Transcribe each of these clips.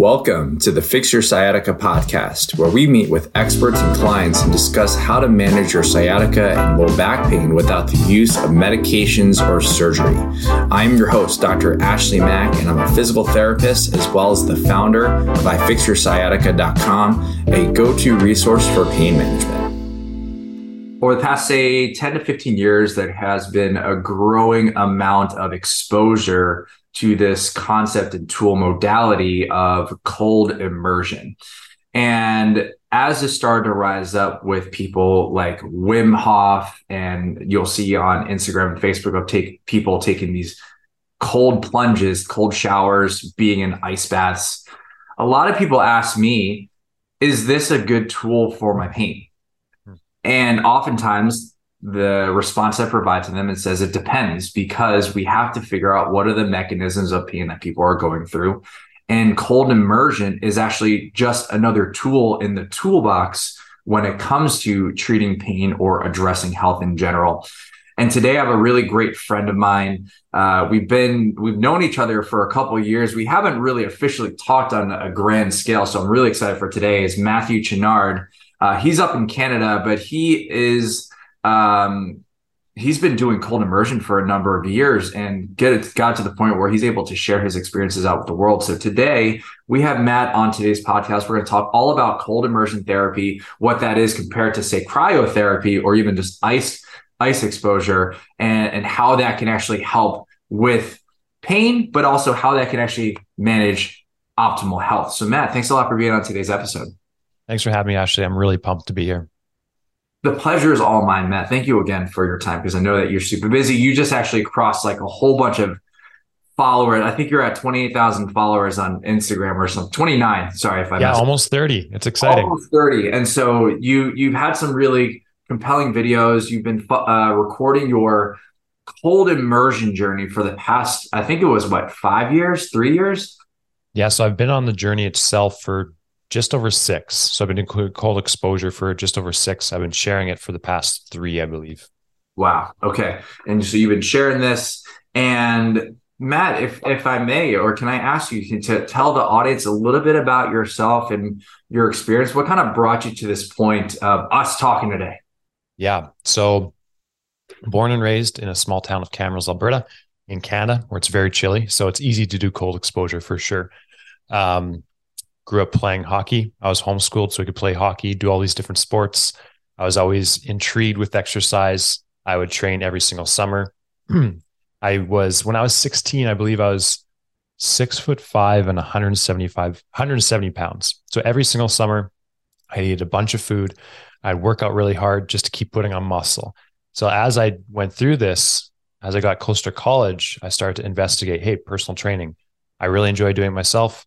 Welcome to the Fix Your Sciatica podcast, where we meet with experts and clients and discuss how to manage your sciatica and low back pain without the use of medications or surgery. I'm your host, Dr. Ashley Mack, and I'm a physical therapist as well as the founder of iFixYourSciatica.com, a go to resource for pain management. Over the past, say, 10 to 15 years, there has been a growing amount of exposure to this concept and tool modality of cold immersion. And as it started to rise up with people like Wim Hof, and you'll see on Instagram and Facebook of take people taking these cold plunges, cold showers, being in ice baths. A lot of people ask me, is this a good tool for my pain? Hmm. And oftentimes the response I provide to them and says it depends because we have to figure out what are the mechanisms of pain that people are going through. And cold immersion is actually just another tool in the toolbox when it comes to treating pain or addressing health in general. And today I have a really great friend of mine. Uh, we've been we've known each other for a couple years. We haven't really officially talked on a grand scale, so I'm really excited for today. Is Matthew Chenard? Uh, he's up in Canada, but he is um, he's been doing cold immersion for a number of years and get it got to the point where he's able to share his experiences out with the world. So today we have Matt on today's podcast. We're going to talk all about cold immersion therapy, what that is compared to say cryotherapy or even just ice ice exposure and, and how that can actually help with pain, but also how that can actually manage optimal health. So Matt, thanks a lot for being on today's episode. Thanks for having me, Ashley. I'm really pumped to be here. The pleasure is all mine, Matt. Thank you again for your time because I know that you're super busy. You just actually crossed like a whole bunch of followers. I think you're at 28,000 followers on Instagram or something. 29. Sorry if I Yeah, almost 30. It's exciting. Almost 30. And so you you've had some really compelling videos. You've been uh, recording your cold immersion journey for the past I think it was what, 5 years, 3 years? Yeah, so I've been on the journey itself for just over six. So I've been doing cold exposure for just over six. I've been sharing it for the past three, I believe. Wow. Okay. And so you've been sharing this. And Matt, if if I may, or can I ask you to tell the audience a little bit about yourself and your experience? What kind of brought you to this point of us talking today? Yeah. So born and raised in a small town of Camrose, Alberta, in Canada, where it's very chilly. So it's easy to do cold exposure for sure. Um, grew up playing hockey. I was homeschooled, so I could play hockey, do all these different sports. I was always intrigued with exercise. I would train every single summer. I was, when I was 16, I believe I was six foot five and 175, 170 pounds. So every single summer, I'd eat a bunch of food. I'd work out really hard just to keep putting on muscle. So as I went through this, as I got closer to college, I started to investigate, hey, personal training. I really enjoy doing it myself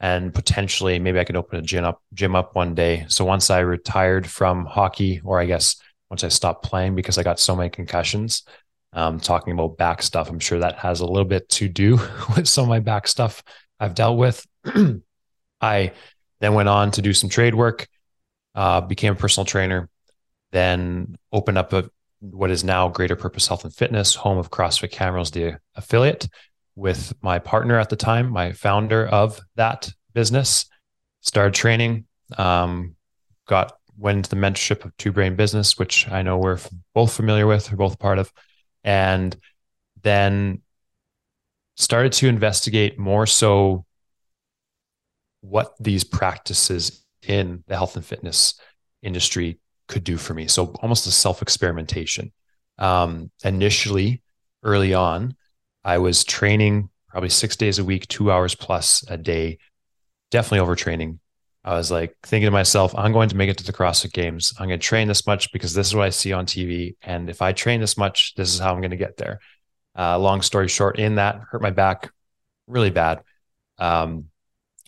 and potentially maybe I could open a gym up gym up one day. So once I retired from hockey, or I guess once I stopped playing because I got so many concussions, um, talking about back stuff, I'm sure that has a little bit to do with some of my back stuff I've dealt with. I then went on to do some trade work, uh, became a personal trainer, then opened up a what is now Greater Purpose Health and Fitness, home of CrossFit Camrose, the affiliate with my partner at the time, my founder of that business, started training, um, got went into the mentorship of Two Brain Business, which I know we're both familiar with, we're both part of, and then started to investigate more so what these practices in the health and fitness industry could do for me. So almost a self experimentation. Um, initially, early on, I was training probably six days a week, two hours plus a day, definitely overtraining. I was like thinking to myself, I'm going to make it to the CrossFit Games. I'm going to train this much because this is what I see on TV. And if I train this much, this is how I'm going to get there. Uh, long story short, in that, hurt my back really bad. Um,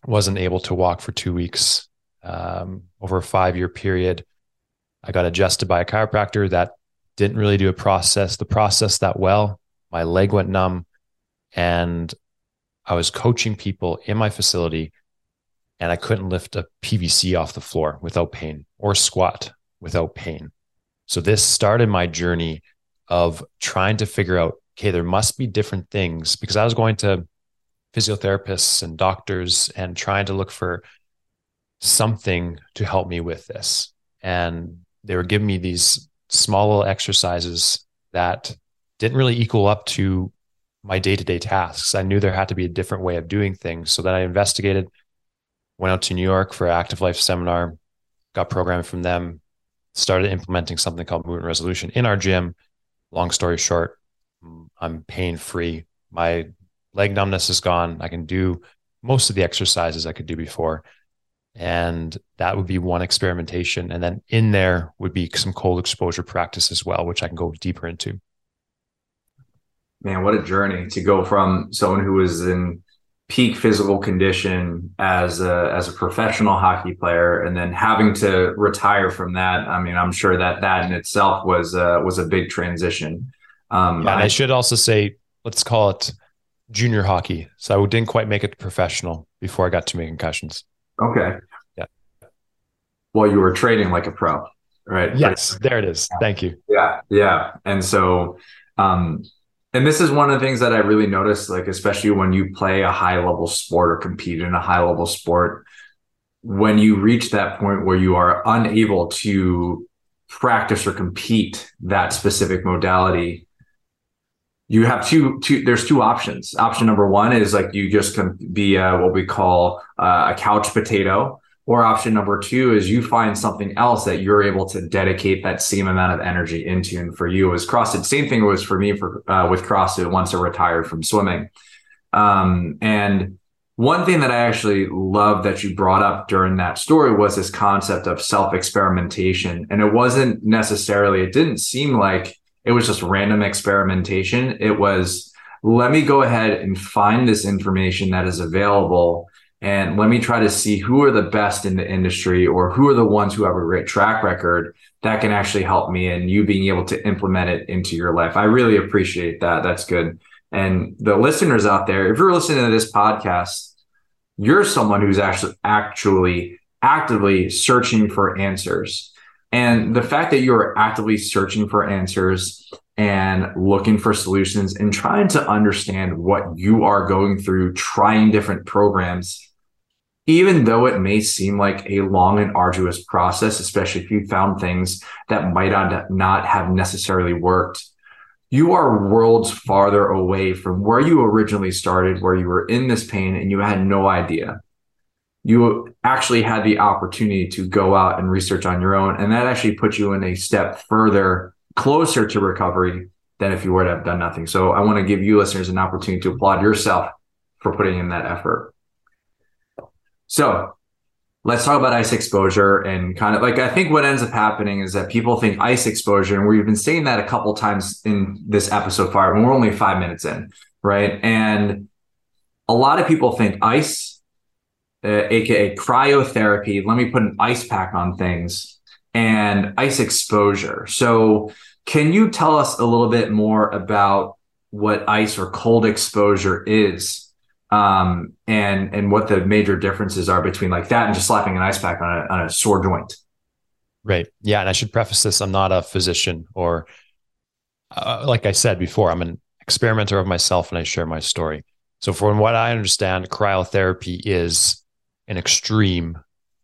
wasn't able to walk for two weeks um, over a five year period. I got adjusted by a chiropractor that didn't really do a process, the process that well. My leg went numb and I was coaching people in my facility and I couldn't lift a PVC off the floor without pain or squat without pain. So this started my journey of trying to figure out, okay, there must be different things because I was going to physiotherapists and doctors and trying to look for something to help me with this. And they were giving me these small little exercises that didn't really equal up to my day-to-day tasks. I knew there had to be a different way of doing things. So then I investigated, went out to New York for an active life seminar, got programmed from them, started implementing something called movement resolution in our gym. Long story short, I'm pain free. My leg numbness is gone. I can do most of the exercises I could do before. And that would be one experimentation. And then in there would be some cold exposure practice as well, which I can go deeper into. Man, what a journey to go from someone who was in peak physical condition as a as a professional hockey player and then having to retire from that. I mean i'm sure that that in itself was uh, was a big transition. Um yeah, I, I, should also say let's call it junior hockey. So i didn't quite make it professional before i got too many concussions. Okay. Yeah. Well you were training like a pro right? Yes there it is. Thank you. Yeah yeah. And so um and this is one of the things that I really noticed, like especially when you play a high level sport or compete in a high level sport, when you reach that point where you are unable to practice or compete that specific modality, you have two two there's two options. Option number one is like you just can be a, what we call uh, a couch potato or option number two is you find something else that you're able to dedicate that same amount of energy into. And for you, it was CrossFit. Same thing was for me for uh, with CrossFit once I retired from swimming. Um, and one thing that I actually love that you brought up during that story was this concept of self experimentation. And it wasn't necessarily, it didn't seem like it was just random experimentation. It was, let me go ahead and find this information that is available and let me try to see who are the best in the industry or who are the ones who have a great track record that can actually help me and you being able to implement it into your life. I really appreciate that. That's good. And the listeners out there, if you're listening to this podcast, you're someone who's actually actually actively searching for answers. And the fact that you're actively searching for answers and looking for solutions and trying to understand what you are going through, trying different programs even though it may seem like a long and arduous process, especially if you found things that might not have necessarily worked, you are worlds farther away from where you originally started, where you were in this pain and you had no idea. You actually had the opportunity to go out and research on your own. And that actually puts you in a step further closer to recovery than if you were to have done nothing. So I want to give you listeners an opportunity to applaud yourself for putting in that effort. So let's talk about ice exposure and kind of like I think what ends up happening is that people think ice exposure, and we've been saying that a couple times in this episode far, and we're only five minutes in, right? And a lot of people think ice, uh, aka cryotherapy. Let me put an ice pack on things and ice exposure. So, can you tell us a little bit more about what ice or cold exposure is um, and and what the major differences are between like that and just slapping an ice pack on a, on a sore joint. Right. Yeah. And I should preface this: I'm not a physician, or uh, like I said before, I'm an experimenter of myself, and I share my story. So, from what I understand, cryotherapy is an extreme,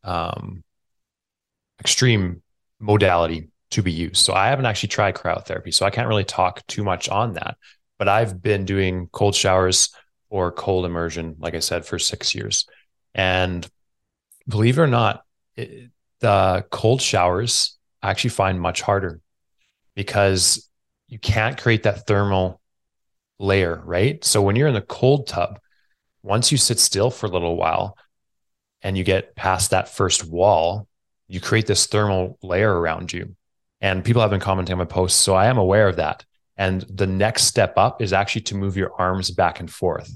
um, extreme modality to be used. So, I haven't actually tried cryotherapy, so I can't really talk too much on that. But I've been doing cold showers or cold immersion, like I said, for six years. And believe it or not, it, the cold showers I actually find much harder because you can't create that thermal layer, right? So when you're in the cold tub, once you sit still for a little while and you get past that first wall, you create this thermal layer around you. And people have been commenting on my posts. So I am aware of that. And the next step up is actually to move your arms back and forth.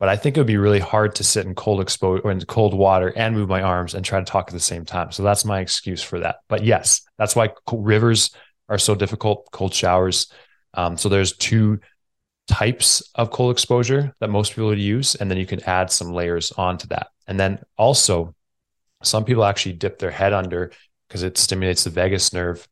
But I think it would be really hard to sit in cold exposure in cold water and move my arms and try to talk at the same time. So that's my excuse for that. But yes, that's why rivers are so difficult. Cold showers. Um, so there's two types of cold exposure that most people would use, and then you can add some layers onto that. And then also, some people actually dip their head under because it stimulates the vagus nerve,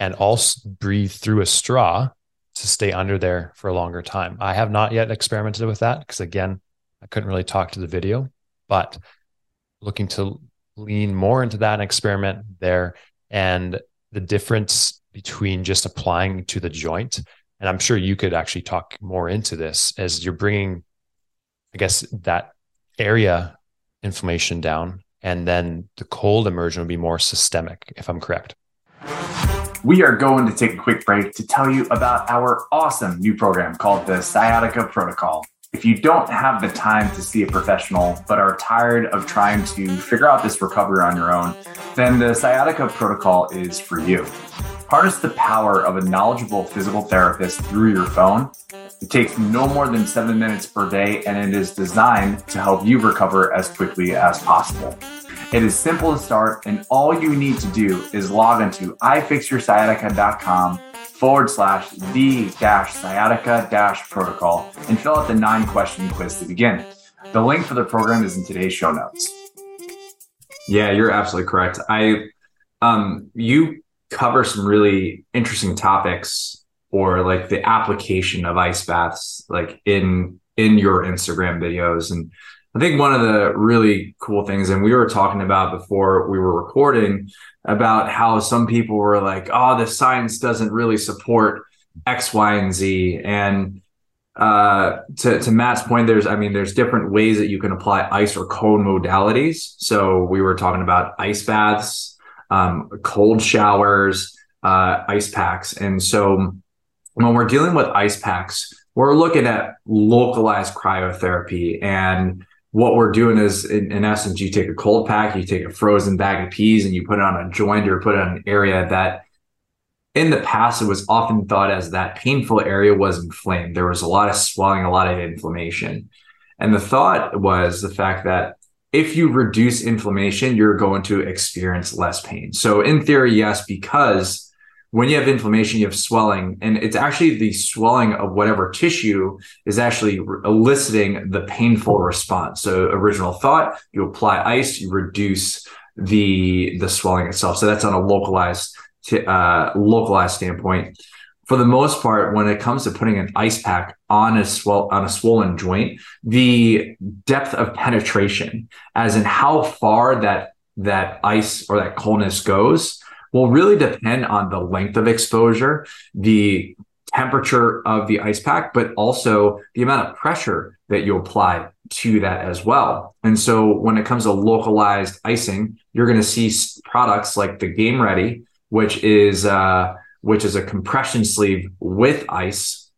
and also breathe through a straw to stay under there for a longer time. I have not yet experimented with that because again, I couldn't really talk to the video, but looking to lean more into that and experiment there and the difference between just applying to the joint and i'm sure you could actually talk more into this as you're bringing i guess that area inflammation down and then the cold immersion would be more systemic if i'm correct we are going to take a quick break to tell you about our awesome new program called the sciatica protocol if you don't have the time to see a professional but are tired of trying to figure out this recovery on your own, then the sciatica protocol is for you. Harness the power of a knowledgeable physical therapist through your phone. It takes no more than seven minutes per day and it is designed to help you recover as quickly as possible. It is simple to start, and all you need to do is log into ifixyoursciatica.com forward slash the dash sciatica dash protocol and fill out the nine question quiz to begin. The link for the program is in today's show notes. Yeah, you're absolutely correct. I um you cover some really interesting topics or like the application of ice baths like in in your Instagram videos and I think one of the really cool things, and we were talking about before we were recording, about how some people were like, oh, the science doesn't really support X, Y, and Z. And uh, to, to Matt's point, there's, I mean, there's different ways that you can apply ice or cold modalities. So we were talking about ice baths, um, cold showers, uh, ice packs. And so when we're dealing with ice packs, we're looking at localized cryotherapy and what we're doing is in, in, essence you take a cold pack you take a frozen bag of peas and you put it on a joint or put it on an area that in the past it was often thought as that painful area was inflamed. There was a lot of swelling a lot of inflammation. And the thought was the fact that if you reduce inflammation you're going to experience less pain. So in theory yes because when you have inflammation, you have swelling, and it's actually the swelling of whatever tissue is actually eliciting the painful response. So, original thought, you apply ice, you reduce the the swelling itself. So that's on a localized uh, localized standpoint. For the most part, when it comes to putting an ice pack on a swell on a swollen joint, the depth of penetration, as in how far that that ice or that coldness goes, will really depend on the length of exposure, the temperature of the ice pack, but also the amount of pressure that you apply to that as well. And so when it comes to localized icing, you're going to see products like the Game Ready, which is uh, which is a compression sleeve with ice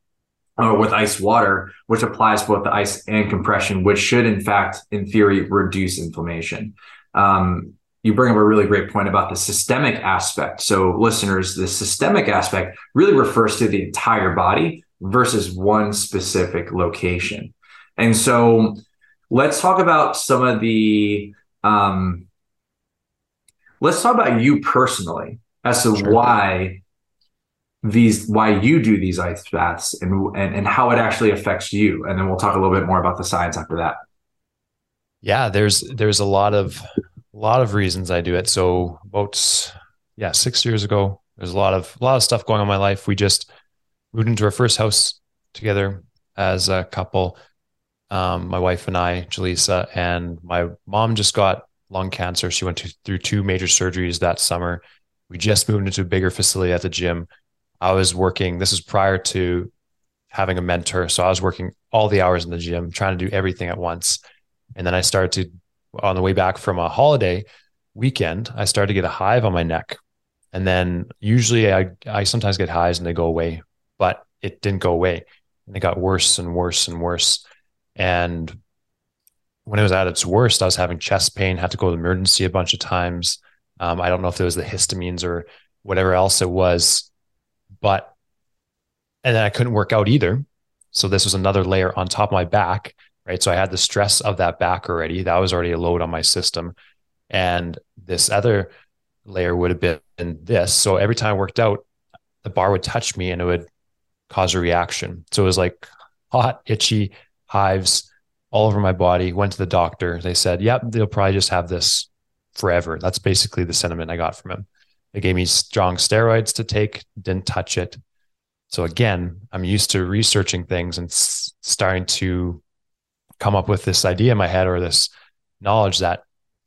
or with ice water, which applies both the ice and compression, which should in fact, in theory, reduce inflammation. Um, you bring up a really great point about the systemic aspect. So, listeners, the systemic aspect really refers to the entire body versus one specific location. And so, let's talk about some of the, um, let's talk about you personally as to sure. why these why you do these ice baths and, and and how it actually affects you and then we'll talk a little bit more about the science after that yeah there's there's a lot of a lot of reasons I do it. So about yeah, six years ago, there's a lot of a lot of stuff going on in my life. We just moved into our first house together as a couple. Um, my wife and I, Jaleesa, and my mom just got lung cancer. She went to, through two major surgeries that summer. We just moved into a bigger facility at the gym. I was working, this is prior to having a mentor. So I was working all the hours in the gym, trying to do everything at once. And then I started to on the way back from a holiday weekend, I started to get a hive on my neck. And then usually I, I sometimes get hives and they go away, but it didn't go away. And it got worse and worse and worse. And when it was at its worst, I was having chest pain, had to go to the emergency a bunch of times. Um, I don't know if it was the histamines or whatever else it was, but, and then I couldn't work out either. So this was another layer on top of my back right? So I had the stress of that back already. That was already a load on my system. And this other layer would have been this. So every time I worked out, the bar would touch me and it would cause a reaction. So it was like hot, itchy hives all over my body. Went to the doctor. They said, yep, they'll probably just have this forever. That's basically the sentiment I got from him. They gave me strong steroids to take, didn't touch it. So again, I'm used to researching things and starting to come up with this idea in my head or this knowledge that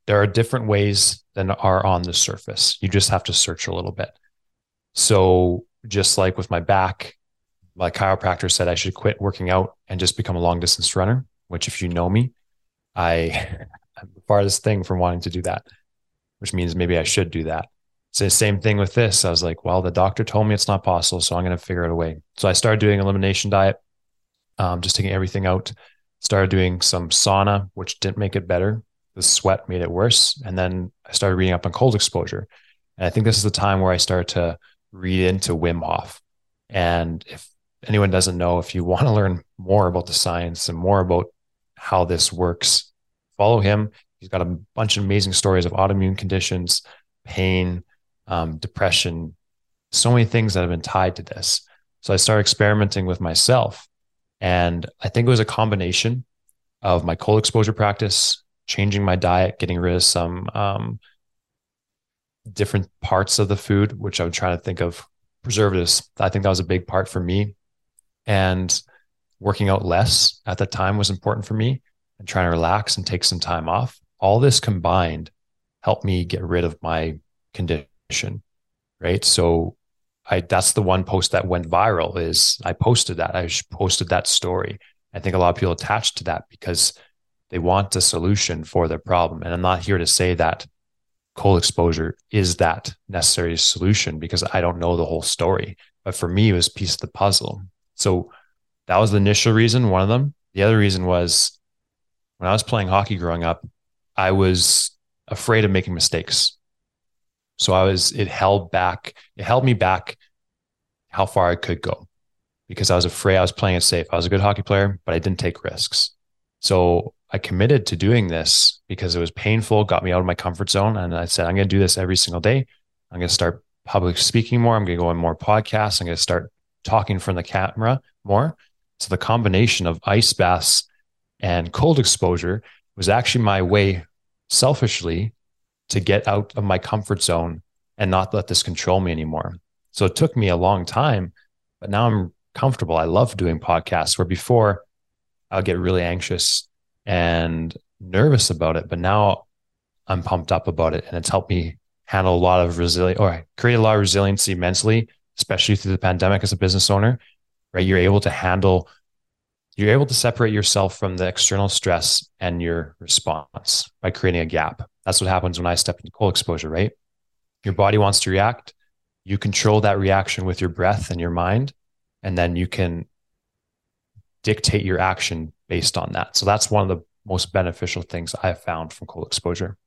there are different ways than are on the surface. You just have to search a little bit. So, just like with my back, my chiropractor said I should quit working out and just become a long distance runner, which, if you know me, I am the farthest thing from wanting to do that, which means maybe I should do that. So, the same thing with this. I was like, well, the doctor told me it's not possible, so I'm going to figure out a way. So I started doing elimination diet, um, just taking everything out. Started doing some sauna, which didn't make it better. The sweat made it worse. And then I started reading up on cold exposure. And I think this is the time where I started to read into Wim Hof. And if anyone doesn't know, if you want to learn more about the science and more about how this works, follow him. He's got a bunch of amazing stories of autoimmune conditions, pain, um, depression, so many things that have been tied to this. So I started experimenting with myself. And I think it was a combination of my cold exposure practice, changing my diet, getting rid of some um, different parts of the food, which I'm trying to think of preservatives. I think that was a big part for me. And working out less at the time was important for me and trying to relax and take some time off. All this combined helped me get rid of my condition. Right. So I that's the one post that went viral is I posted that. I posted that story. I think a lot of people attached to that because they want a solution for their problem. And I'm not here to say that cold exposure is that necessary solution because I don't know the whole story. But for me, it was piece of the puzzle. So that was the initial reason, one of them. The other reason was when I was playing hockey growing up, I was afraid of making mistakes. So I was, it held back, it held me back how far I could go because I was afraid I was playing it safe. I was a good hockey player, but I didn't take risks. So I committed to doing this because it was painful, got me out of my comfort zone. And I said, I'm going to do this every single day. I'm going to start public speaking more. I'm going to go on more podcasts. I'm going to start talking from the camera more. So the combination of ice baths and cold exposure was actually my way selfishly to get out of my comfort zone and not let this control me anymore. So it took me a long time, but now I'm comfortable. I love doing podcasts where before I'll get really anxious and nervous about it, but now I'm pumped up about it and it's helped me handle a lot of resilience or create a lot of resiliency mentally, especially through the pandemic as a business owner, right? You're able to handle, you're able to separate yourself from the external stress and your response by creating a gap. That's what happens when I step into cold exposure, right? Your body wants to react. You control that reaction with your breath and your mind, and then you can dictate your action based on that. So that's one of the most beneficial things I've found from cold exposure.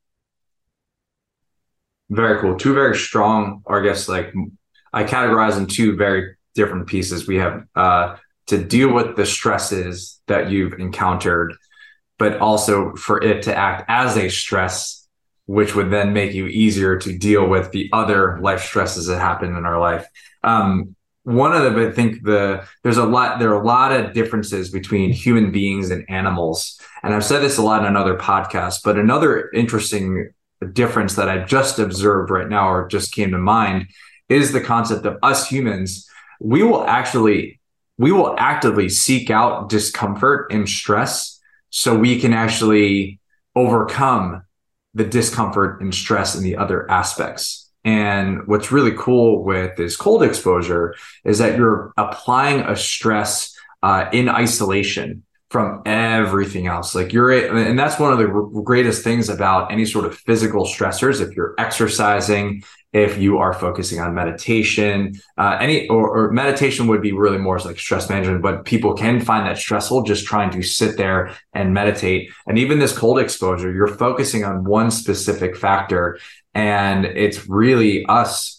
Very cool. Two very strong, or I guess like I categorize in two very different pieces. We have uh, to deal with the stresses that you've encountered, but also for it to act as a stress, which would then make you easier to deal with the other life stresses that happen in our life. Um, one of them, I think the there's a lot there are a lot of differences between human beings and animals, and I've said this a lot in another podcast. But another interesting difference that I just observed right now, or just came to mind, is the concept of us humans. We will actually we will actively seek out discomfort and stress so we can actually overcome the discomfort and stress in the other aspects. And what's really cool with this cold exposure is that you're applying a stress uh, in isolation from everything else. Like you're, and that's one of the greatest things about any sort of physical stressors. If you're exercising, if you are focusing on meditation, uh, any or, or, meditation would be really more like stress management, but people can find that stressful just trying to sit there and meditate. And even this cold exposure, you're focusing on one specific factor and it's really us,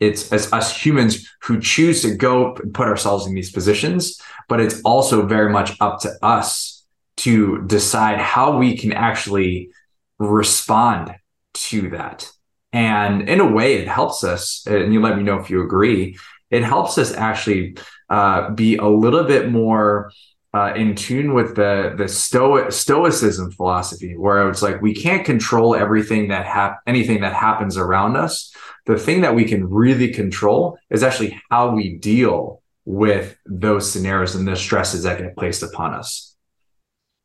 it's as us humans who choose to go put ourselves in these positions, but it's also very much up to us to decide how we can actually respond to that. And in a way, it helps us, and you let me know if you agree, it helps us actually uh, be a little bit more uh, in tune with the the stoic stoicism philosophy, where it's like we can't control everything that hap- anything that happens around us. The thing that we can really control is actually how we deal with those scenarios and the stresses that get placed upon us.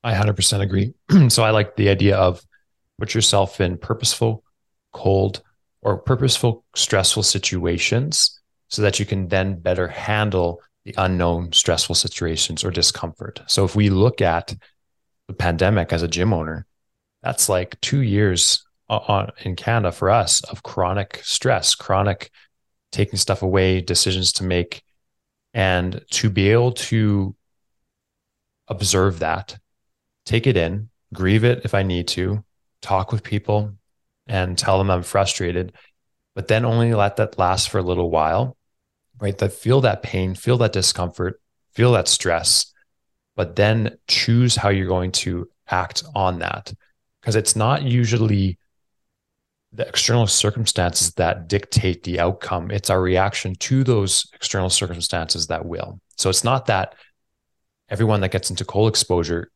I 100% agree. so I like the idea of put yourself in purposeful, cold, or purposeful, stressful situations so that you can then better handle the unknown stressful situations or discomfort. So if we look at the pandemic as a gym owner, that's like two years on, in Canada for us of chronic stress, chronic taking stuff away, decisions to make, and to be able to observe that, take it in, grieve it if I need to, talk with people and tell them I'm frustrated, but then only let that last for a little while, right? That feel that pain, feel that discomfort, feel that stress, but then choose how you're going to act on that. Because it's not usually the external circumstances that dictate the outcome. It's our reaction to those external circumstances that will. So it's not that everyone that gets into cold exposure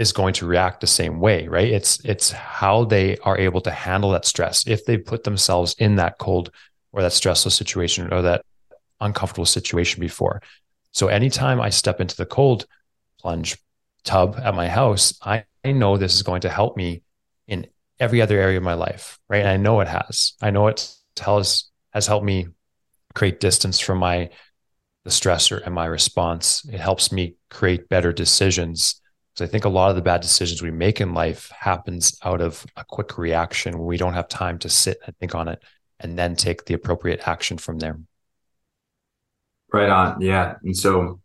is going to react the same way, right? It's it's how they are able to handle that stress. If they put themselves in that cold or that stressful situation or that uncomfortable situation before. So anytime I step into the cold plunge tub at my house, I, I know this is going to help me in every other area of my life, right? And I know it has. I know it tells has helped me create distance from my the stressor and my response. It helps me create better decisions. Because I think a lot of the bad decisions we make in life happens out of a quick reaction when we don't have time to sit and think on it and then take the appropriate action from there. Right on. Yeah. And so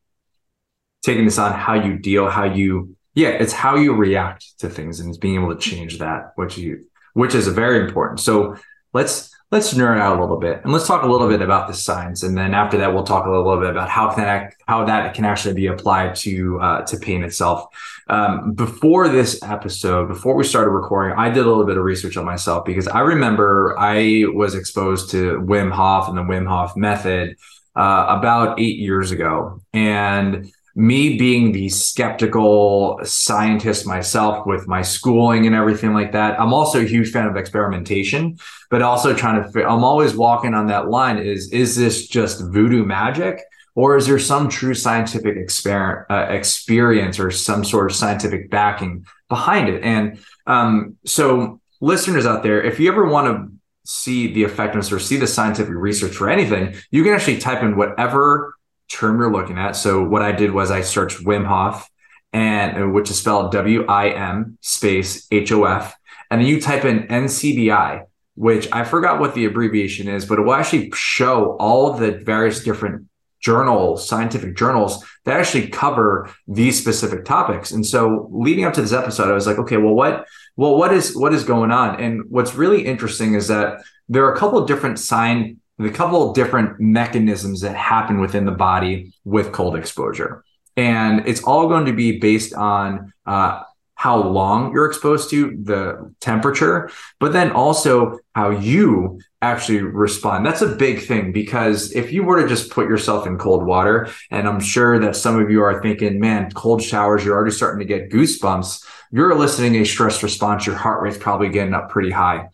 taking this on how you deal, how you yeah, it's how you react to things and being able to change that, which you which is very important. So let's let's nerd out a little bit and let's talk a little bit about the science and then after that we'll talk a little bit about how that how that can actually be applied to uh, to pain itself um, before this episode before we started recording i did a little bit of research on myself because i remember i was exposed to wim hof and the wim hof method uh, about eight years ago and me being the skeptical scientist myself with my schooling and everything like that, I'm also a huge fan of experimentation, but also trying to, I'm always walking on that line is, is this just voodoo magic? Or is there some true scientific exper- uh, experience or some sort of scientific backing behind it? And um, so, listeners out there, if you ever want to see the effectiveness or see the scientific research for anything, you can actually type in whatever term you're looking at. So what I did was I searched Wim Hof and uh, which is spelled W-I-M space H-O-F. And then you type in NCBI, which I forgot what the abbreviation is, but it will actually show all the various different journals, scientific journals that actually cover these specific topics. And so leading up to this episode, I was like, okay, well, what, well, what is, what is going on? And what's really interesting is that there are a couple of different sign a couple of different mechanisms that happen within the body with cold exposure. And it's all going to be based on uh, how long you're exposed to the temperature, but then also how you actually respond. That's a big thing because if you were to just put yourself in cold water, and I'm sure that some of you are thinking, man, cold showers, you're already starting to get goosebumps. You're eliciting a stress response. Your heart rate's probably getting up pretty high.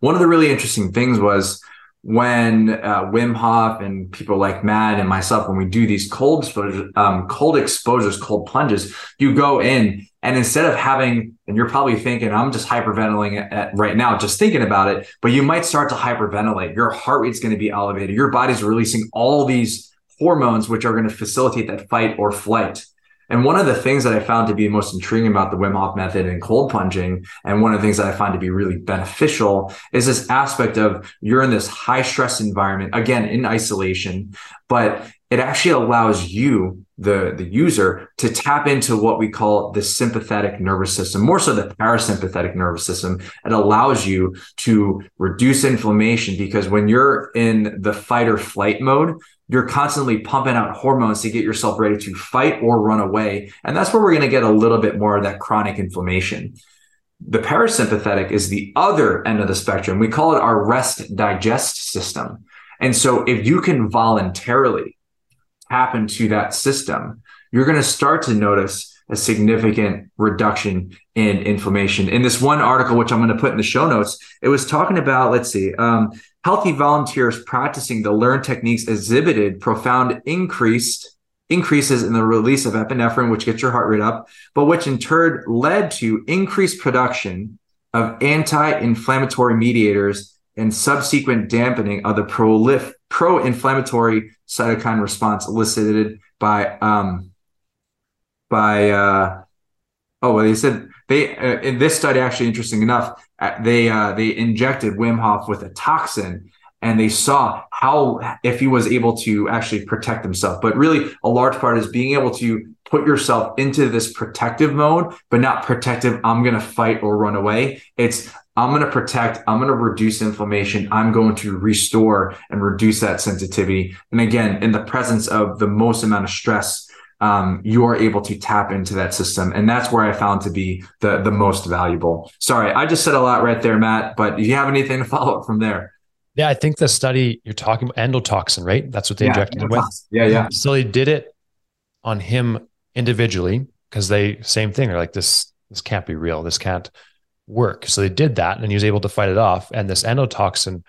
One of the really interesting things was when uh, Wim Hof and people like Matt and myself, when we do these cold um, cold exposures, cold plunges, you go in and instead of having, and you're probably thinking, I'm just hyperventilating at, right now, just thinking about it, but you might start to hyperventilate. Your heart rate's going to be elevated. Your body's releasing all these hormones, which are going to facilitate that fight or flight. And one of the things that I found to be most intriguing about the Wim Hof method and cold plunging, and one of the things that I find to be really beneficial is this aspect of you're in this high stress environment, again, in isolation, but it actually allows you, the, the user, to tap into what we call the sympathetic nervous system, more so the parasympathetic nervous system. It allows you to reduce inflammation because when you're in the fight or flight mode, you're constantly pumping out hormones to get yourself ready to fight or run away. And that's where we're going to get a little bit more of that chronic inflammation. The parasympathetic is the other end of the spectrum. We call it our rest digest system. And so if you can voluntarily tap to that system, you're going to start to notice a significant reduction in inflammation. In this one article, which I'm going to put in the show notes, it was talking about, let's see, um, healthy volunteers practicing the learned techniques exhibited profound increased increases in the release of epinephrine, which gets your heart rate up, but which in turn led to increased production of anti-inflammatory mediators and subsequent dampening of the prolif- pro-inflammatory cytokine response elicited by um, by uh, oh well they said they uh, in this study actually interesting enough uh, they uh, they injected Wim Hof with a toxin and they saw how if he was able to actually protect himself. But really a large part is being able to put yourself into this protective mode but not protective i'm going to fight or run away. It's i'm going to protect i'm going to reduce inflammation i'm going to restore and reduce that sensitivity and again in the presence of the most amount of stress um, you are able to tap into that system. And that's where I found to be the, the most valuable. Sorry, I just said a lot right there, Matt, but do you have anything to follow up from there? Yeah, I think the study you're talking about endotoxin, right? That's what they yeah, injected him with. Yeah, yeah. So they did it on him individually because they same thing. They're like, this this can't be real. This can't work. So they did that, and he was able to fight it off. And this endotoxin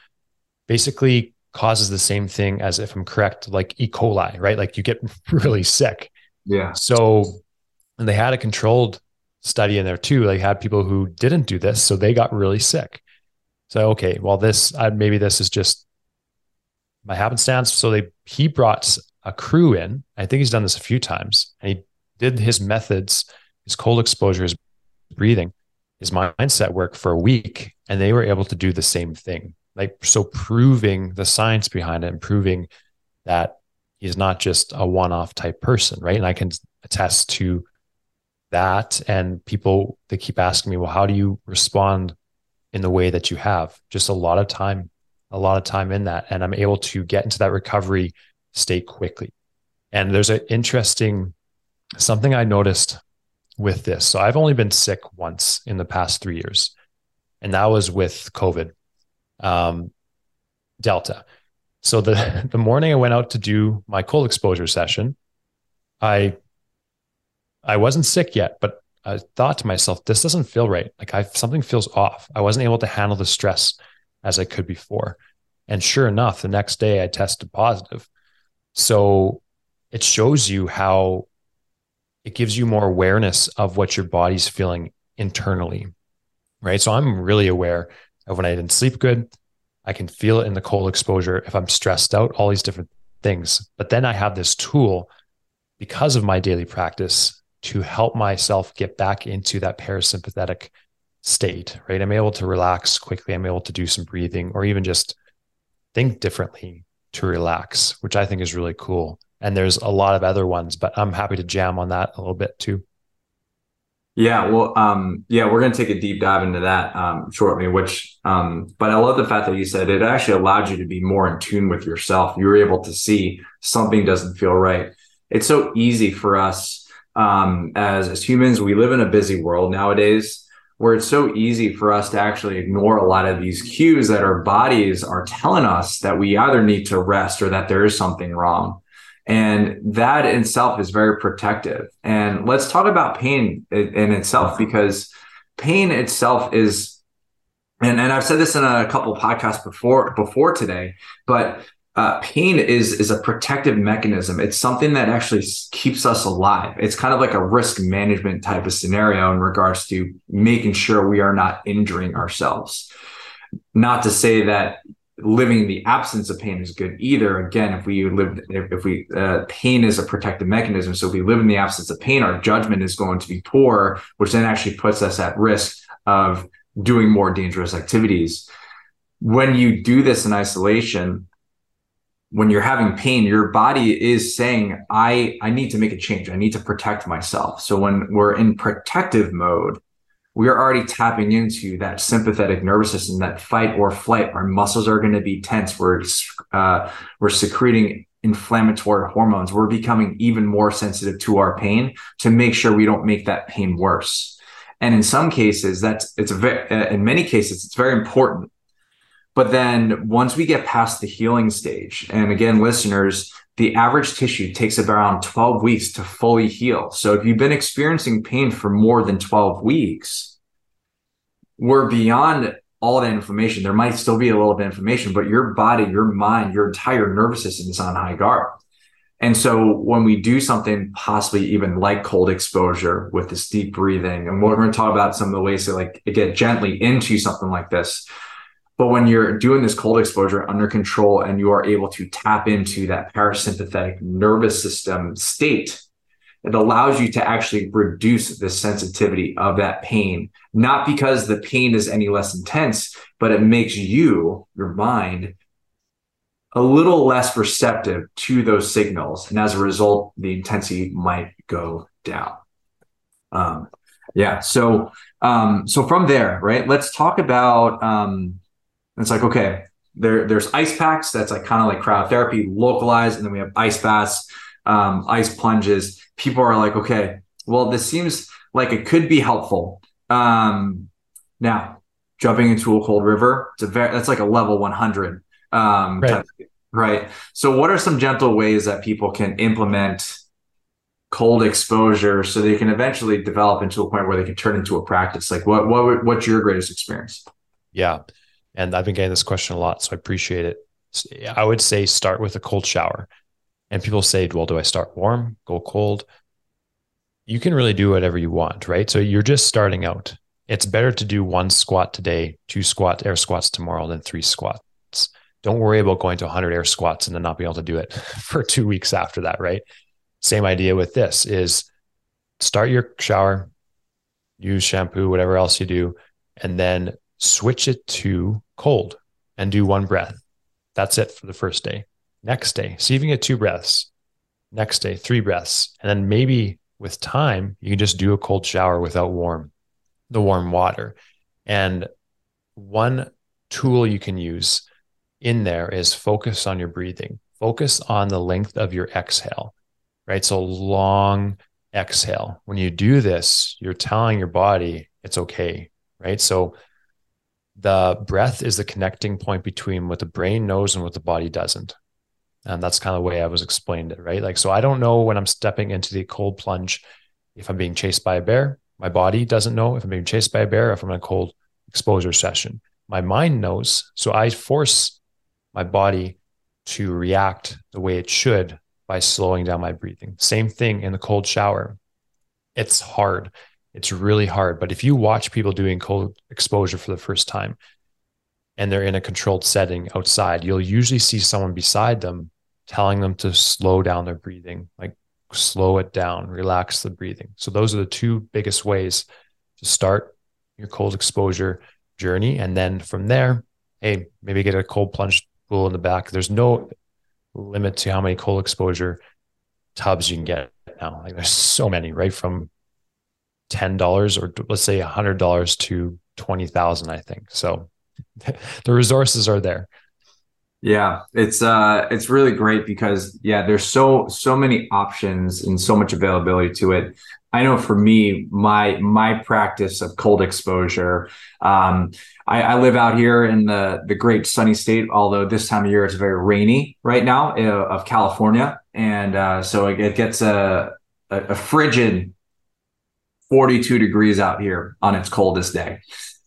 basically causes the same thing as if I'm correct, like E. coli, right? Like you get really sick. Yeah. So and they had a controlled study in there too. They had people who didn't do this, so they got really sick. So okay, well this uh, maybe this is just my happenstance. So they he brought a crew in. I think he's done this a few times, and he did his methods, his cold exposure, his breathing, his mindset work for a week, and they were able to do the same thing. Like so, proving the science behind it and proving that he's not just a one-off type person, right? And I can attest to that. And people they keep asking me, well, how do you respond in the way that you have. Just a lot of time, a lot of time in that. And I'm able to get into that recovery state quickly. And there's an interesting something I noticed with this. So I've only been sick once in the past three years, and that was with COVID, um, Delta. So the the morning I went out to do my cold exposure session, I I wasn't sick yet, but I thought to myself, this doesn't feel right. Like I something feels off. I wasn't able to handle the stress as I could before. And sure enough, the next day I tested positive. So it shows you how it gives you more awareness of what your body's feeling internally. Right. So I'm really aware of when I didn't sleep good. I can feel it in the cold exposure if I'm stressed out, all these different things. But then I have this tool because of my daily practice to help myself get back into that parasympathetic state, right? I'm able to relax quickly. I'm able to do some breathing or even just think differently to relax, which I think is really cool. And there's a lot of other ones, but I'm happy to jam on that a little bit too. Yeah, well, um, yeah, we're going to take a deep dive into that um, shortly. Which, um, but I love the fact that you said it actually allowed you to be more in tune with yourself. You were able to see something doesn't feel right. It's so easy for us um, as as humans, we live in a busy world nowadays where it's so easy for us to actually ignore a lot of these cues that our bodies are telling us that we either need to rest or that there is something wrong. And that in itself is very protective. And let's talk about pain in itself because pain itself is and, and I've said this in a couple podcasts before before today, but uh, pain is is a protective mechanism. It's something that actually keeps us alive. It's kind of like a risk management type of scenario in regards to making sure we are not injuring ourselves. Not to say that living in the absence of pain is good either. Again, if we live, if we uh, pain is a protective mechanism, so if we live in the absence of pain, our judgment is going to be poor, which then actually puts us at risk of doing more dangerous activities. When you do this in isolation, when you're having pain your body is saying i i need to make a change i need to protect myself so when we're in protective mode we are already tapping into that sympathetic nervous system that fight or flight our muscles are going to be tense. We're uh, we're secreting inflammatory hormones. We're becoming even more sensitive to our pain to make sure we don't make that pain worse. And in some cases that's it's a very uh, in many cases it's very important. But then once we get past the healing stage, and again, listeners, the average tissue takes around 12 weeks to fully heal. So if you've been experiencing pain for more than 12 weeks, we're beyond all that inflammation. There might still be a little bit of inflammation, but your body, your mind, your entire nervous system is on high guard. And so when we do something possibly even like cold exposure with this deep breathing, and we're going to talk about some of the ways to like get gently into something like this. But when you're doing this cold exposure under control and you are able to tap into that parasympathetic nervous system state, it allows you to actually reduce the sensitivity of that pain, not because the pain is any less intense, but it makes you, your mind, a little less receptive to those signals. And as a result, the intensity might go down. Um, yeah. So, um, so from there, right, let's talk about, um, it's like, okay, there, there's ice packs. That's like kind of like cryotherapy localized. And then we have ice baths, um, ice plunges. People are like, okay, well, this seems like it could be helpful. Um, now jumping into a cold river, it's a very, that's like a level 100 um, right. right. So, what are some gentle ways that people can implement cold exposure so they can eventually develop into a point where they can turn into a practice? Like, what what what's your greatest experience? Yeah, and I've been getting this question a lot, so I appreciate it. I would say start with a cold shower, and people say, "Well, do I start warm, go cold?" You can really do whatever you want, right? So you're just starting out. It's better to do one squat today, two squat air squats tomorrow, than three squats don't worry about going to 100 air squats and then not being able to do it for two weeks after that right same idea with this is start your shower use shampoo whatever else you do and then switch it to cold and do one breath that's it for the first day next day see if you get two breaths next day three breaths and then maybe with time you can just do a cold shower without warm the warm water and one tool you can use in there is focus on your breathing. Focus on the length of your exhale, right? So long exhale. When you do this, you're telling your body it's okay, right? So the breath is the connecting point between what the brain knows and what the body doesn't. And that's kind of the way I was explained it, right? Like, so I don't know when I'm stepping into the cold plunge if I'm being chased by a bear. My body doesn't know if I'm being chased by a bear, if I'm in a cold exposure session. My mind knows. So I force my body to react the way it should by slowing down my breathing. Same thing in the cold shower. It's hard. It's really hard. But if you watch people doing cold exposure for the first time and they're in a controlled setting outside, you'll usually see someone beside them telling them to slow down their breathing, like slow it down, relax the breathing. So, those are the two biggest ways to start your cold exposure journey. And then from there, hey, maybe get a cold plunge pool in the back. There's no limit to how many cold exposure tubs you can get now. Like there's so many, right? From ten dollars or let's say a hundred dollars to twenty thousand, I think. So the resources are there. Yeah, it's uh it's really great because yeah, there's so so many options and so much availability to it. I know for me, my my practice of cold exposure. Um, I, I, live out here in the the great sunny state, although this time of year it's very rainy right now uh, of California, and uh, so it, it gets a, a, a frigid 42 degrees out here on its coldest day.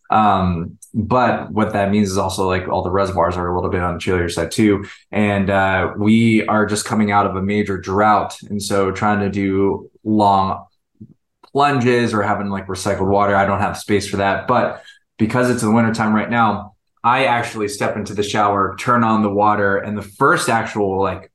Um, but what that means is also like all the reservoirs are a little bit on the chillier side too. And uh, we are just coming out of a major drought. And so trying to do long plunges or having like recycled water, I don't have space for that. But because it's the wintertime right now, I actually step into the shower, turn on the water, and the first actual like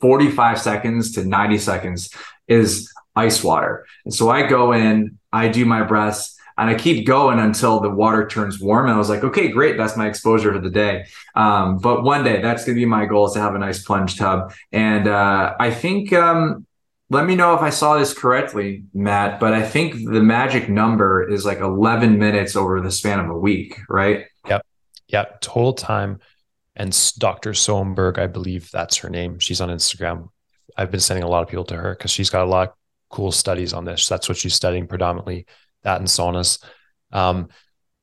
45 seconds to 90 seconds is ice water. And so I go in, I do my breaths, and I keep going until the water turns warm. And I was like, okay, great. That's my exposure for the day. Um, but one day that's going to be my goal is to have a nice plunge tub. And uh, I think, um, let me know if I saw this correctly, Matt, but I think the magic number is like 11 minutes over the span of a week, right? Yep. Yep. Total time. And Dr. Sohenberg, I believe that's her name. She's on Instagram. I've been sending a lot of people to her because she's got a lot cool studies on this. That's what she's studying predominantly that and saunas, um,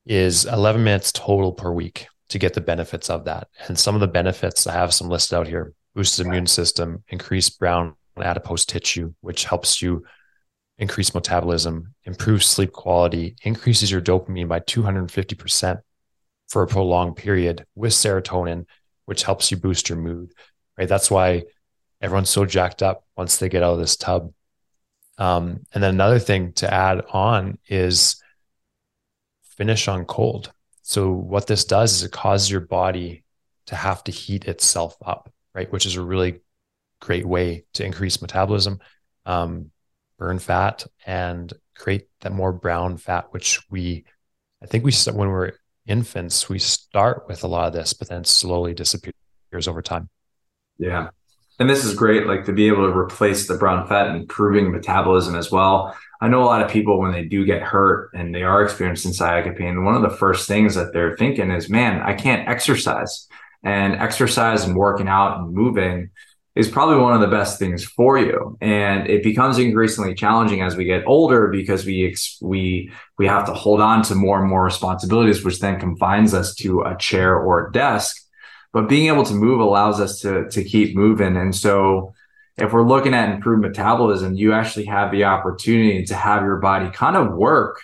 is 11 minutes total per week to get the benefits of that. And some of the benefits, I have some listed out here boosted immune system, increased brown adipose tissue, which helps you increase metabolism, improves sleep quality, increases your dopamine by 250% for a prolonged period with serotonin, which helps you boost your mood. Right. That's why everyone's so jacked up once they get out of this tub. Um, and then another thing to add on is finish on cold. So what this does is it causes your body to have to heat itself up, right? Which is a really great way to increase metabolism, um, burn fat, and create that more brown fat, which we, I think we when we're infants, we start with a lot of this, but then slowly disappears over time. Yeah. And this is great, like to be able to replace the brown fat and improving metabolism as well. I know a lot of people when they do get hurt and they are experiencing sciatica pain, one of the first things that they're thinking is, man, I can't exercise. And exercise and working out and moving is probably one of the best things for you. And it becomes increasingly challenging as we get older because we we we have to hold on to more and more responsibilities, which then confines us to a chair or a desk. But being able to move allows us to to keep moving. And so if we're looking at improved metabolism, you actually have the opportunity to have your body kind of work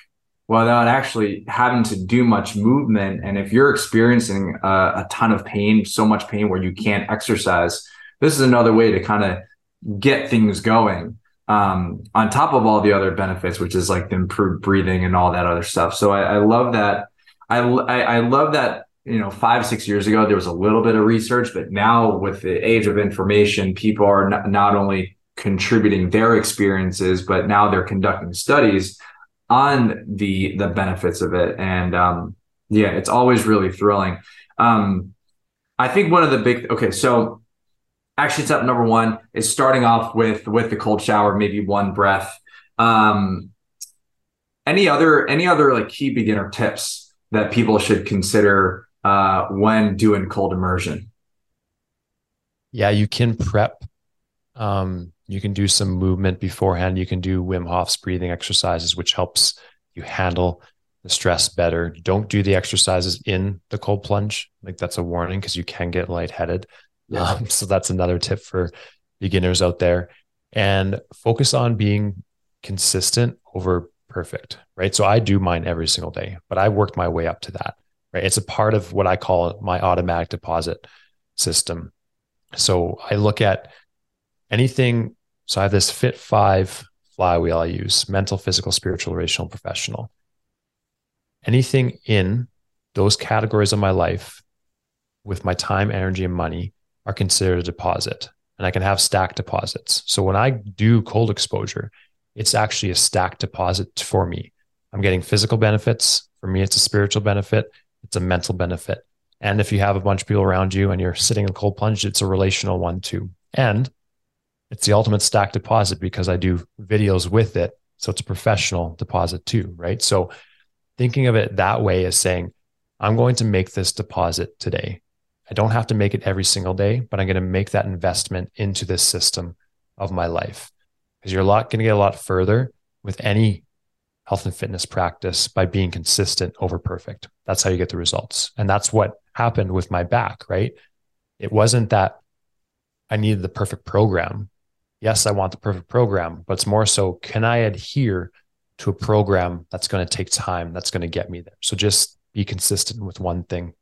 without actually having to do much movement. And if you're experiencing a, a ton of pain, so much pain where you can't exercise, this is another way to kind of get things going um, on top of all the other benefits, which is like the improved breathing and all that other stuff. So I, I love that. I, I, I love that. You know, five six years ago there was a little bit of research, but now with the age of information, people are not, only contributing their experiences, but now they're conducting studies on the the benefits of it. And um, yeah, it's always really thrilling. Um, I think one of the big okay, so action step number one is starting off with with the cold shower, maybe one breath. Um, any other any other like key beginner tips that people should consider uh, when doing cold immersion? Yeah, you can prep. Um, you can do some movement beforehand. You can do Wim Hof's breathing exercises, which helps you handle the stress better. Don't do the exercises in the cold plunge. Like that's a warning because you can get lightheaded. Yeah. Um, so that's another tip for beginners out there. And focus on being consistent over perfect, right? So I do mine every single day, but I worked my way up to that, right? It's a part of what I call my automatic deposit system. So I look at anything. So I have this Fit Five flywheel I use mental, physical, spiritual, relational, professional. Anything in those categories of my life with my time, energy, and money are considered a deposit and I can have stacked deposits. So when I do cold exposure, it's actually a stacked deposit for me. I'm getting physical benefits. For me, it's a spiritual benefit, it's a mental benefit. And if you have a bunch of people around you and you're sitting in cold plunge, it's a relational one too. And it's the ultimate stack deposit because I do videos with it. So it's a professional deposit too, right? So thinking of it that way is saying, I'm going to make this deposit today. I don't have to make it every single day, but I'm going to make that investment into this system of my life because you're a lot going to get a lot further with any health and fitness practice by being consistent over perfect. That's how you get the results. And that's what happened with my back, right? It wasn't that I needed the perfect program. Yes, I want the perfect program, but it's more so can I adhere to a program that's going to take time, that's going to get me there? So just be consistent with one thing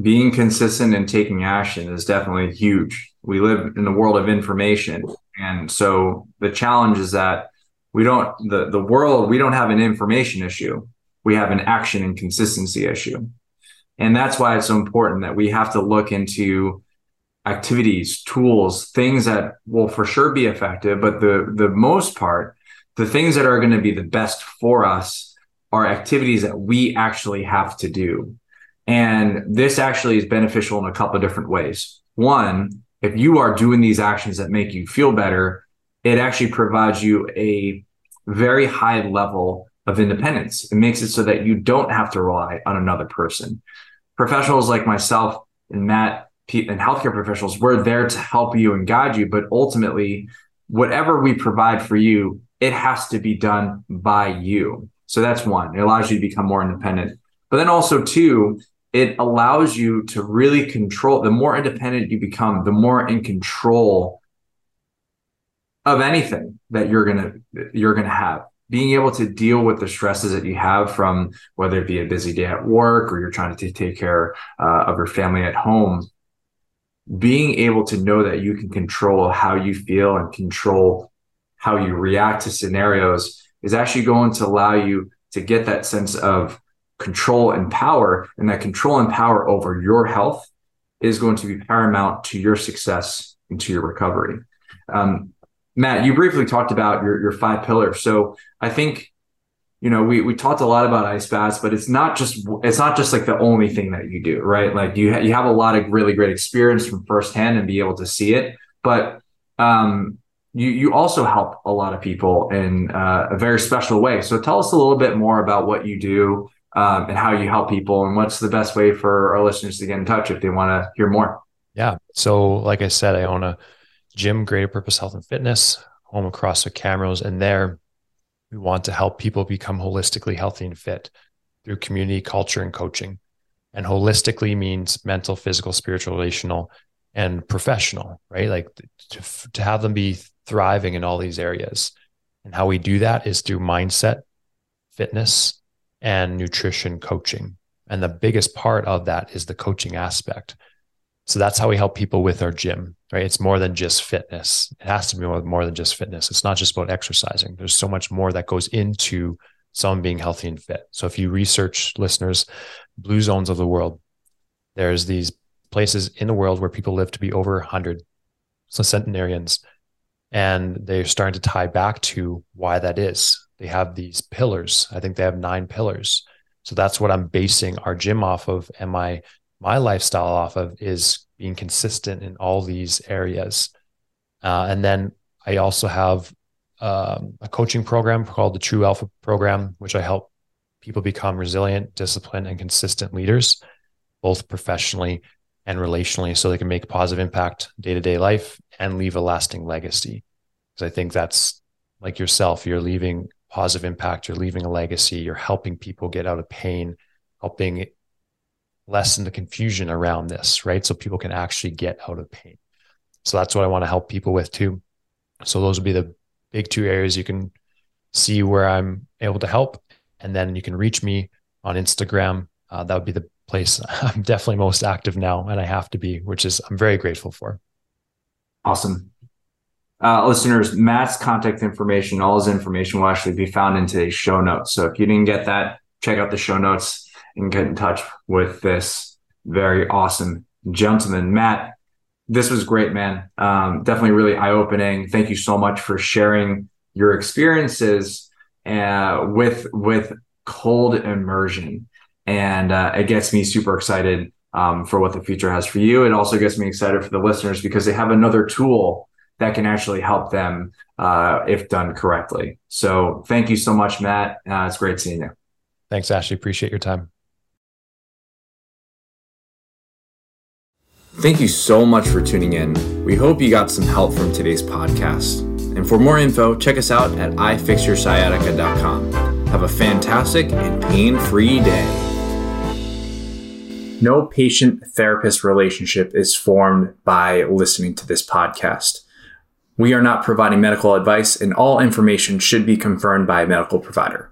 being consistent and taking action is definitely huge. We live in the world of information. And so the challenge is that we don't, the, the world, we don't have an information issue. We have an action and consistency issue. And that's why it's so important that we have to look into activities, tools, things that will for sure be effective. But the, the most part, the things that are going to be the best for us are activities that we actually have to do and this actually is beneficial in a couple of different ways. One, if you are doing these actions that make you feel better, it actually provides you a very high level of independence. It makes it so that you don't have to rely on another person. Professionals like myself and Matt and healthcare professionals, we're there to help you and guide you. But ultimately, whatever we provide for you, it has to be done by you. So that's one. It allows you to become more independent. But then also, two, it allows you to really control the more independent you become the more in control of anything that you're gonna you're gonna have. Being able to deal with the stresses that you have from whether it be a busy day at work or you're trying to take care uh, of your family at home being able to know that you can control how you feel and control how you react to scenarios is actually going to allow you to get that sense of control and power. And that control and power over your health is going to be paramount to your success and to your recovery. Um, matt you briefly talked about your, your five pillars so i think you know, we we talked a lot about ice baths, but it's not just it's not just like the only thing that you do, right? Like you ha- you have a lot of really great experience from firsthand and be able to see it, but um, you you also help a lot of people in uh, a very special way. So tell us a little bit more about what you do um, and how you help people, and what's the best way for our listeners to get in touch if they want to hear more. Yeah. So, like I said, I own a gym, Greater Purpose Health and Fitness, home of CrossFit Camrose, and there we want to help people become holistically healthy and fit through community, culture, and coaching. And holistically means mental, physical, spiritual, relational, and professional, right? Like to, to have them be thriving in all these areas. And how we do that is through mindset, fitness, and nutrition coaching. And the biggest part of that is the coaching aspect. So that's how we help people with our gym, right? It's more than just fitness. It has to be more, than just fitness. It's not just about exercising. There's so much more that goes into someone being healthy and fit. So if you research listeners, blue zones of the world, there's these places in the world where people live to be over 100, so centenarians. And they're starting to tie back to why that is. They have these pillars. I think they have nine pillars. So that's what I'm basing our gym off of and my my lifestyle off of is being consistent in all these areas. Uh, and then I also have um, a coaching program called the True Alpha Program, which I help people become resilient, disciplined, and consistent leaders, both professionally and relationally, so they can make positive impact day to day life and leave a lasting legacy. Because I think that's like yourself, you're leaving positive impact, you're leaving a legacy, you're helping people get out of pain, helping lessen the confusion around this, right? So people can actually get out of pain. So that's what I want to help people with too. So those would be the big two areas you can see where I'm able to help. And then you can reach me on Instagram. Uh, that would be the place I'm definitely most active now, and I have to be, which is I'm very grateful for. Awesome. Uh, listeners, Matt's contact information, all his information will actually be found in today's show notes. So if you didn't get that, check out the show notes and get in touch with this very awesome gentleman. Matt, this was great, man. Um, definitely really eye opening. Thank you so much for sharing your experiences uh, with with cold immersion, and uh, it gets me super excited um, for what the future has for you. It also gets me excited for the listeners because they have another tool that can actually help them uh, if done correctly. So, thank you so much, Matt. Uh, it's great seeing you. Thanks, Ashley. Appreciate your time. Thank you so much for tuning in. We hope you got some help from today's podcast. And for more info, check us out at ifixyoursciatica.com. Have a fantastic and pain free day. No patient therapist relationship is formed by listening to this podcast. We are not providing medical advice, and all information should be confirmed by a medical provider.